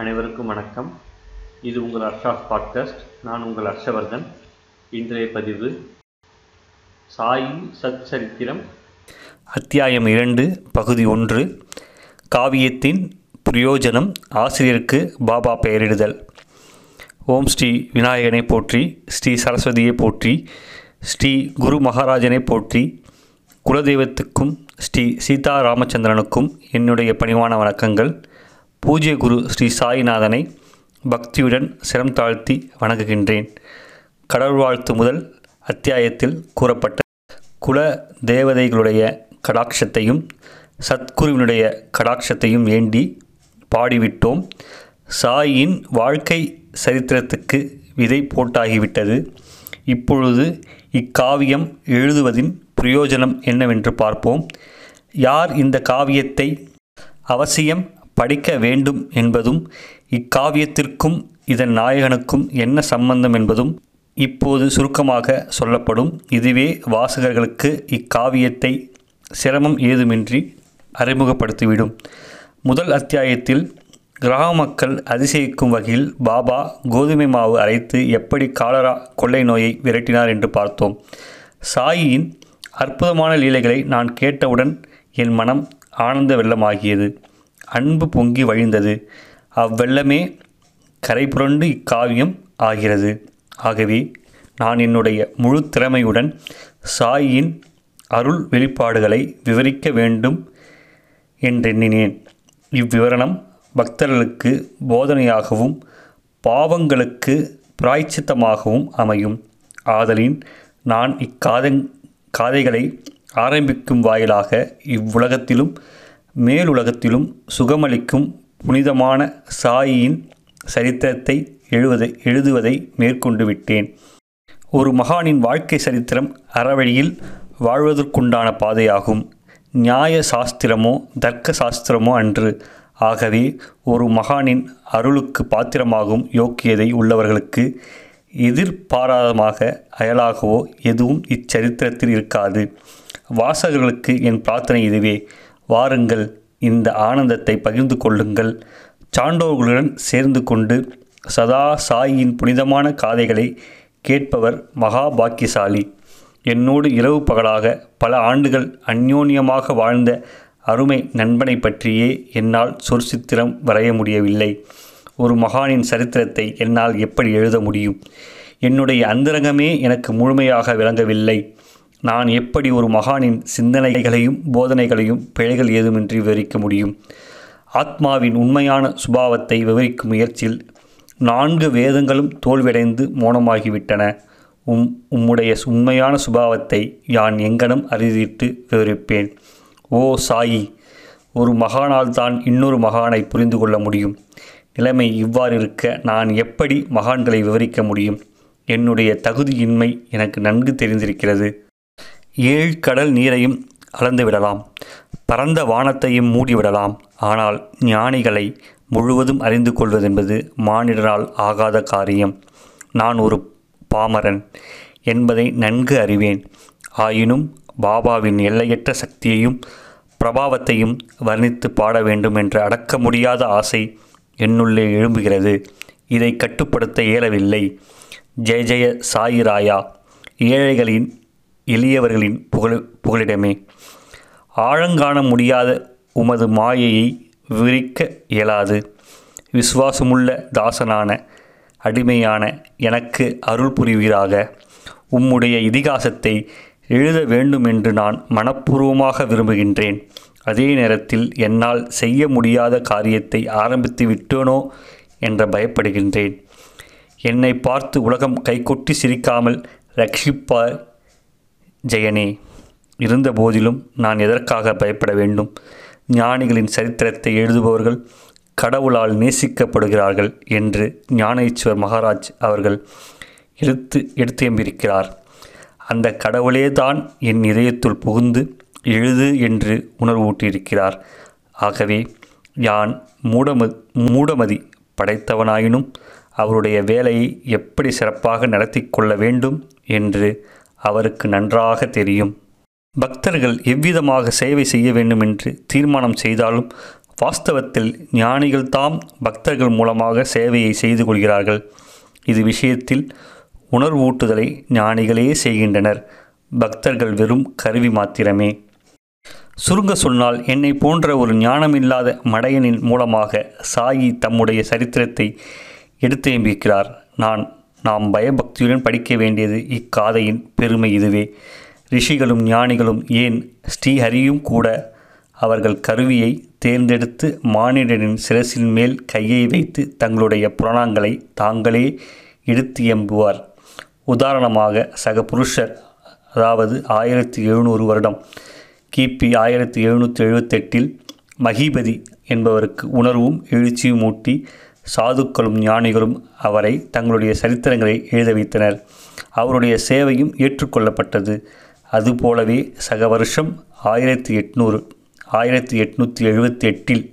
அனைவருக்கும் வணக்கம். இது உங்கள் ஹர்ஷா பாட்காஸ்ட் நான் உங்கள் ஹர்ஷவர்தன். இன்றைய பதிவு சாயி சச்சரித்திரம். அத்தியாயம் இரண்டு பகுதி ஒன்று காவியத்தின் பிரயோஜனம் ஆசிரியருக்கு பாபா பெயரிடுதல். ஓம் ஸ்ரீ விநாயகனை போற்றி ஸ்ரீ சரஸ்வதியை போற்றி ஸ்ரீ குரு மகாராஜனை போற்றி குலதெய்வத்துக்கும் ஸ்ரீ சீதா ராமச்சந்திரனுக்கும் என்னுடைய பணிவான வணக்கங்கள். பூஜ்ய குரு ஸ்ரீ சாய்நாதனை பக்தியுடன் சிரம் தாழ்த்தி வணங்குகின்றேன். கடவுள் வாழ்த்து முதல் அத்தியாயத்தில் கூறப்பட்ட குல தேவதைகளுடைய கடாட்சத்தையும் சத்குருவினுடைய கடாட்சத்தையும் வேண்டி பாடிவிட்டோம். சாயின் வாழ்க்கை சரித்திரத்துக்கு விதை போட்டாகிவிட்டது. இப்பொழுது இக்காவியம் எழுதுவதின் பிரயோஜனம் என்னவென்று பார்ப்போம். யார் இந்த காவியத்தை அவசியம் படிக்க வேண்டும் என்பதும் இக்காவியத்திற்கும் இதன் நாயகனுக்கும் என்ன சம்பந்தம் என்பதும் இப்போது சுருக்கமாக சொல்லப்படும். இதுவே வாசகர்களுக்கு இக்காவியத்தை சிரமம் ஏதுமின்றி அறிமுகப்படுத்திவிடும். முதல் அத்தியாயத்தில் கிராம மக்கள் அதிசயிக்கும் வகையில் பாபா கோதுமை மாவு அரைத்து எப்படி காலரா கொள்ளை நோயை விரட்டினார் என்று பார்த்தோம். சாயியின் அற்புதமான லீலைகளை நான் கேட்டவுடன் என் மனம் ஆனந்த வெள்ளமாகியது. அன்பு பொங்கி வழிந்தது. அவ்வெள்ளமே கரை புரண்டு இக்காவியம் ஆகிறது. ஆகவே நான் என்னுடைய முழு திறமையுடன் சாயின் அருள் வெளிப்பாடுகளை விவரிக்க வேண்டும் என்றெண்ணினேன் இவ்விவரணம் பக்தர்களுக்கு போதனையாகவும் பாவங்களுக்கு பிராய்ச்சித்தமாகவும் அமையும். ஆதலின் நான் இக்காதங் காதைகளை ஆரம்பிக்கும் வாயிலாக இவ்வுலகத்திலும் மேலுலகத்திலும் சுகமளிக்கும் புனிதமான சாயியின் சரித்திரத்தை எழுவதை எழுதுவதை மேற்கொண்டு விட்டேன். ஒரு மகானின் வாழ்க்கை சரித்திரம் அறவழியில் வாழ்வதற்குண்டான பாதையாகும். நியாய சாஸ்திரமோ தர்க்க சாஸ்திரமோ அன்று. ஆகவே ஒரு மகானின் அருளுக்கு பாத்திரமாகும் யோக்கியதை உள்ளவர்களுக்கு எதிர்பாராதமாக அயலாகவோ எதுவும் இச்சரித்திரத்தில் இருக்காது. வாசகர்களுக்கு என் பிரார்த்தனை இதுவே. வாருங்கள். இந்த ஆனந்தத்தை பகிர்ந்து கொள்ளுங்கள். சான்றோர்களுடன் சேர்ந்து கொண்டு சதா சாயின் புனிதமான காதைகளை கேட்பவர் மகா பாக்கியசாலி என்னோடு இரவு பகலாக பல ஆண்டுகள் அந்யோன்யமாக வாழ்ந்த அருமை நண்பனை பற்றியே என்னால் சொற்சித்திரம் வரைய முடியவில்லை. ஒரு மகானின் சரித்திரத்தை என்னால் எப்படி எழுத முடியும்? என்னுடைய அந்தரங்கமே எனக்கு முழுமையாக விளங்கவில்லை. நான் எப்படி ஒரு மகானின் சிந்தனைகளையும் போதனைகளையும் பிழைகள் ஏதுமின்றி விவரிக்க முடியும்? ஆத்மாவின் உண்மையான சுபாவத்தை விவரிக்கும் முயற்சியில் நான்கு வேதங்களும் தோல்வியடைந்து மௌனமாகிவிட்டன. உம் உம்முடைய உண்மையான சுபாவத்தை யான் எங்கனம் அறிவித்து விவரிப்பேன். ஓ சாயி ஒரு மகானால் தான் இன்னொரு மகானை புரிந்து கொள்ள முடியும். நிலைமை இவ்வாறு இருக்க நான் எப்படி மகான்களை விவரிக்க முடியும்? என்னுடைய தகுதியின்மை எனக்கு நன்கு தெரிந்திருக்கிறது. ஏழு கடல் நீரையும் அளந்து விடலாம். பரந்த வானத்தையும் மூடிவிடலாம் ஆனால் ஞானிகளை முழுவதும் அறிந்து கொள்வதென்பது மானிடரால் ஆகாத காரியம். நான் ஒரு பாமரன் என்பதை நன்கு அறிவேன். ஆயினும் பாபாவின் எல்லையற்ற சக்தியையும் பிரபாவத்தையும் வர்ணித்து பாட வேண்டும் என்ற அடக்க முடியாத ஆசை என்னுள்ளே எழும்புகிறது. இதை கட்டுப்படுத்த இயலவில்லை. ஜெய ஜெய சாயிராயா. ஏழைகளின் எளியவர்களின் புகழ் புகலிடமே. ஆழங்காண முடியாத உமது மாயையை விவரிக்க இயலாது. விசுவாசமுள்ள தாசனான அடிமையான எனக்கு அருள் புரிவீராக. உம்முடைய இதிகாசத்தை எழுத வேண்டும் என்று நான் மனப்பூர்வமாக விரும்புகின்றேன். அதே நேரத்தில் என்னால் செய்ய முடியாத காரியத்தை ஆரம்பித்து விட்டேனோ என்ற பயப்படுகின்றேன். என்னை பார்த்து உலகம் கைகொட்டி சிரிக்காமல் ரட்சிப்பார் ஜெயனே இருந்த போதிலும் நான் எதற்காக பயப்பட வேண்டும்? ஞானிகளின் சரித்திரத்தை எழுதுபவர்கள் கடவுளால் நேசிக்கப்படுகிறார்கள் என்று ஞானேஸ்வர் மகாராஜ் அவர்கள் எடுத்து எடுத்தியம்பிருக்கிறார் அந்த கடவுளே தான் என் இதயத்துள் புகுந்து எழுது என்று உணர்வூட்டியிருக்கிறார் ஆகவே யான் மூடம மூடமதி படைத்தவனாயினும் அவருடைய வேலையை எப்படி சிறப்பாக நடத்தி கொள்ள வேண்டும் என்று அவருக்கு நன்றாக தெரியும். பக்தர்கள் எவ்விதமாக சேவை செய்ய வேண்டும் என்று தீர்மானம் செய்தாலும் வாஸ்தவத்தில் ஞானிகள் தாம் பக்தர்கள் மூலமாக சேவையை செய்து கொள்கிறார்கள். இது விஷயத்தில் உணர்வூட்டுதலை ஞானிகளே செய்கின்றனர். பக்தர்கள் வெறும் கருவி மாத்திரமே. சுருங்க சொன்னால் என்னை போன்ற ஒரு ஞானமில்லாத மடையனின் மூலமாக சாயி தம்முடைய சரித்திரத்தை எடுத்தெம்பிக்கிறார் நான் நாம் பயபக்தியுடன் படிக்க வேண்டியது இக்காதையின் பெருமை இதுவே. ரிஷிகளும் ஞானிகளும் ஏன் ஸ்ரீஹரியும் கூட அவர்கள் கருவியை தேர்ந்தெடுத்து மானிடனின் சிரசின் மேல் கையை வைத்து தங்களுடைய புராணங்களை தாங்களே எடுத்து எம்புவார். உதாரணமாக சக புருஷர் அதாவது ஆயிரத்தி எழுநூறு வருடம் கிபி ஆயிரத்தி எழுநூற்றி எழுபத்தெட்டில் மகிபதி என்பவருக்கு உணர்வும் எழுச்சியும் ஊட்டி சாதுக்களும் ஞானிகளும் அவரை தங்களுடைய சரித்திரங்களை எழுத வைத்தனர். அவருடைய சேவையும் ஏற்றுக்கொள்ளப்பட்டது. அதுபோலவே சக வருஷம் ஆயிரத்தி எட்நூறு ஆயிரத்தி எட்நூற்றி எழுபத்தி எட்டில்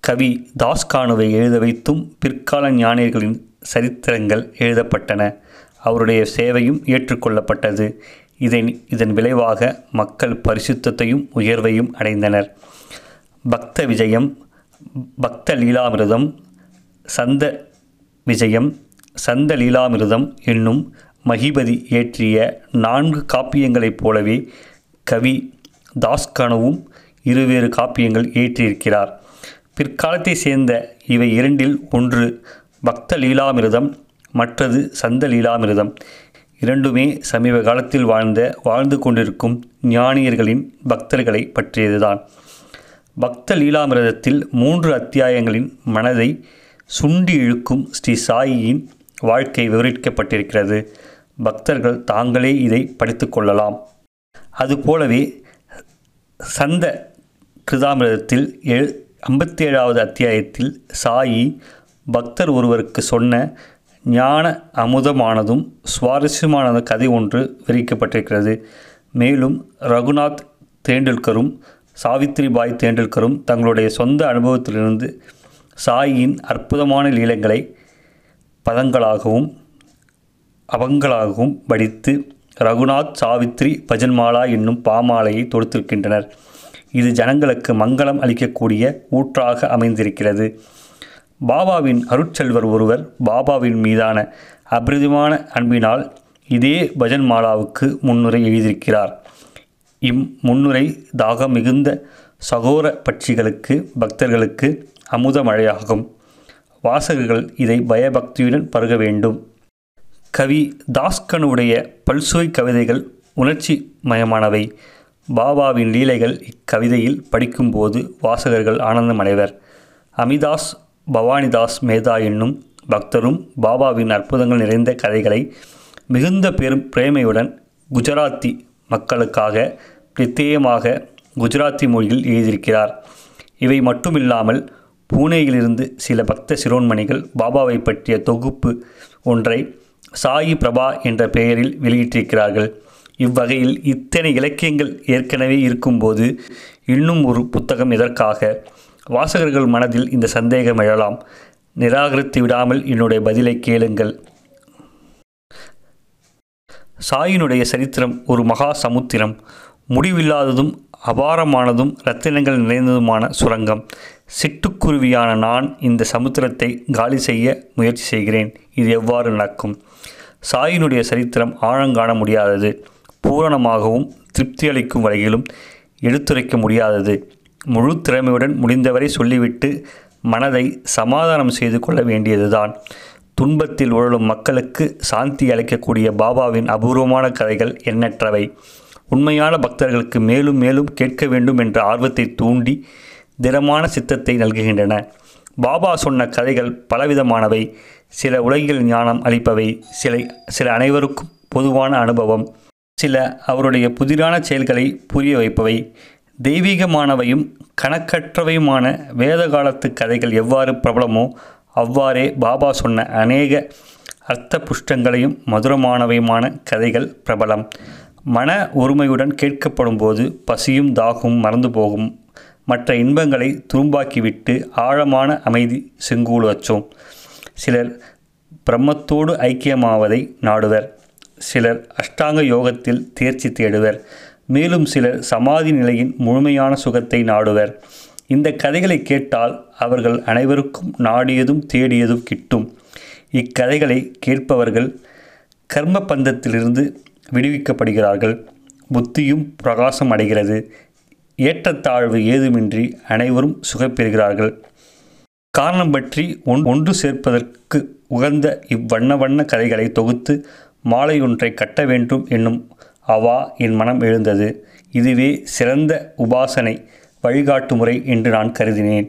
கவி தாஸ்கானுவை எழுத வைத்தும் பிற்கால ஞானியர்களின் சரித்திரங்கள் எழுதப்பட்டன. அவருடைய சேவையும் ஏற்றுக்கொள்ளப்பட்டது. இதை இதன் விளைவாக மக்கள் பரிசுத்தத்தையும் உயர்வையும் அடைந்தனர். பக்த விஜயம் பக்த லீலாமிரதம் சந்த விஜயம் சந்த லீலாமிருதம் என்னும் மகிபதி இயற்றிய நான்கு காப்பியங்களைப் போலவே கவி தாஸ்கனவும் இருவேறு காப்பியங்கள் இயற்றியிருக்கிறார் பிற்காலத்தை சேர்ந்த இவை இரண்டில் ஒன்று பக்த லீலாமிருதம் மற்றது சந்த லீலாமிருதம். இரண்டுமே சமீப காலத்தில் வாழ்ந்த வாழ்ந்து கொண்டிருக்கும் ஞானியர்களின் பக்தர்களை பற்றியதுதான். பக்த லீலாமிரதத்தில் மூன்று அத்தியாயங்களின் மனதை சுண்டி இழுக்கும் ஸ்ரீ சாயியின் வாழ்க்கை விவரிக்கப்பட்டிருக்கிறது. பக்தர்கள் தாங்களே இதை படித்து கொள்ளலாம். அதுபோலவே சந்த கிருதாமிரதத்தில் எழு ஐம்பத்தி ஏழாவது அத்தியாயத்தில் சாயி பக்தர் ஒருவருக்கு சொன்ன ஞான அமுதமானதும் சுவாரஸ்யமான கதை ஒன்று விரிக்கப்பட்டிருக்கிறது மேலும் ரகுநாத் தேண்டுல்கரும் சாவித்ரிபாய் தேண்டுல்கரும் தங்களுடைய சொந்த அனுபவத்திலிருந்து சாயின் அற்புதமான லீலங்களை பதங்களாகவும் அவங்களாகவும் வடித்து ரகுநாத் சாவித்ரி பஜன்மாலா என்னும் பாமாலையை தொடுத்திருக்கின்றனர். இது ஜனங்களுக்கு மங்களம் அளிக்கக்கூடிய ஊற்றாக அமைந்திருக்கிறது. பாபாவின் அருட்செல்வர் ஒருவர் பாபாவின் மீதான அபிரிதமான அன்பினால் இதே பஜன் மாலாவுக்கு முன்னுரை எழுதியிருக்கிறார். இம் முன்னுரை தாகம் மிகுந்த சகோர பட்சிகளுக்கு பக்தர்களுக்கு அமுத மழையாகும். வாசகர்கள் இதை பயபக்தியுடன் பருக வேண்டும். கவி தாஸ்கனுடைய பல்சுவை கவிதைகள் உணர்ச்சி மயமானவை. பாபாவின் லீலைகள் இக்கவிதையில் படிக்கும்போது வாசகர்கள் ஆனந்தமடைவர். அமிதாஸ் பவானிதாஸ் மேதா என்னும் பக்தரும் பாபாவின் அற்புதங்கள் நிறைந்த கதைகளை மிகுந்த பெரும் பிரேமையுடன் குஜராத்தி மக்களுக்காக பிரத்யேகமாக குஜராத்தி மொழியில் எழுதியிருக்கிறார். இவை மட்டுமில்லாமல் பூனேயிலிருந்து சில பக்த சிரோன்மணிகள் பாபாவை பற்றிய தொகுப்பு ஒன்றை சாயி பிரபா என்ற பெயரில் வெளியிட்டிருக்கிறார்கள். இவ்வகையில் இத்தனை இலக்கியங்கள் ஏற்கனவே இருக்கும்போது இன்னும் ஒரு புத்தகம் இதற்காக வாசகர்கள் மனதில் இந்த சந்தேகம் எழலாம். நிராகரித்து விடாமல் என்னுடைய பதிலை கேளுங்கள். சாயினுடைய சரித்திரம் ஒரு மகா சமுத்திரம். முடிவில்லாததும் அபாரமானதும் இரத்தினங்கள் நிறைந்ததுமான சுரங்கம். சிட்டுக்குருவியான நான் இந்த சமுத்திரத்தை காலி செய்ய முயற்சி செய்கிறேன். இது எவ்வாறு நடக்கும்? சாயினுடைய சரித்திரம் ஆழங்காண முடியாதது. பூரணமாகவும் திருப்தி அளிக்கும் வகையிலும் எடுத்துரைக்க முடியாதது. முழு திறமையுடன் முடிந்தவரை சொல்லிவிட்டு மனதை சமாதானம் செய்து கொள்ள வேண்டியதுதான். துன்பத்தில் உழலும் மக்களுக்கு சாந்தி அளிக்கக்கூடிய பாபாவின் அபூர்வமான கதைகள் எண்ணற்றவை. உண்மையான பக்தர்களுக்கு மேலும் மேலும் கேட்க வேண்டும் என்ற ஆர்வத்தை தூண்டி திடமான சித்தத்தை நல்குகின்றன. பாபா சொன்ன கதைகள் பலவிதமானவை. சில உலகில் ஞானம் அளிப்பவை. சில சில அனைவருக்கும் பொதுவான அனுபவம். சில அவருடைய புதிரான செயல்களை புரிய வைப்பவை. தெய்வீகமானவையும் கணக்கற்றவையுமான வேத காலத்து கதைகள் எவ்வாறு பிரபலமோ அவ்வாறே பாபா சொன்ன அநேக அர்த்த புஷ்டங்களையும் மதுரமானவையுமான கதைகள் பிரபலம். மன ஒருமையுடன் கேட்கப்படும் போது பசியும் தாகமும் மறந்து போகும். மற்ற இன்பங்களை துரும்பாக்கிவிட்டு ஆழமான அமைதி செங்கூலுவச்சோம் சிலர் பிரம்மத்தோடு ஐக்கியமாவதை நாடுவர். சிலர் அஷ்டாங்க யோகத்தில் தேர்ச்சி தேடுவர். மேலும் சிலர் சமாதி நிலையின் முழுமையான சுகத்தை நாடுவர். இந்த கதைகளை கேட்டால் அவர்கள் அனைவருக்கும் நாடியதும் தேடியதும் கிட்டும். இக்கதைகளை கேட்பவர்கள் கர்ம பந்தத்திலிருந்து விடுவிக்கப்படுகிறார்கள். புத்தியும் பிரகாசம் அடைகிறது. ஏற்றத்தாழ்வு ஏதுமின்றி அனைவரும் சுகப்பெறுகிறார்கள். காரணம் பற்றி ஒன் ஒன்று சேர்ப்பதற்கு உகந்த இவ்வண்ண வண்ண கதைகளை தொகுத்து மாலை ஒன்றை கட்ட வேண்டும் என்னும் அவா என் மனம் எழுந்தது. இதுவே சிறந்த உபாசனை வழிகாட்டு முறை என்று நான் கருதினேன்.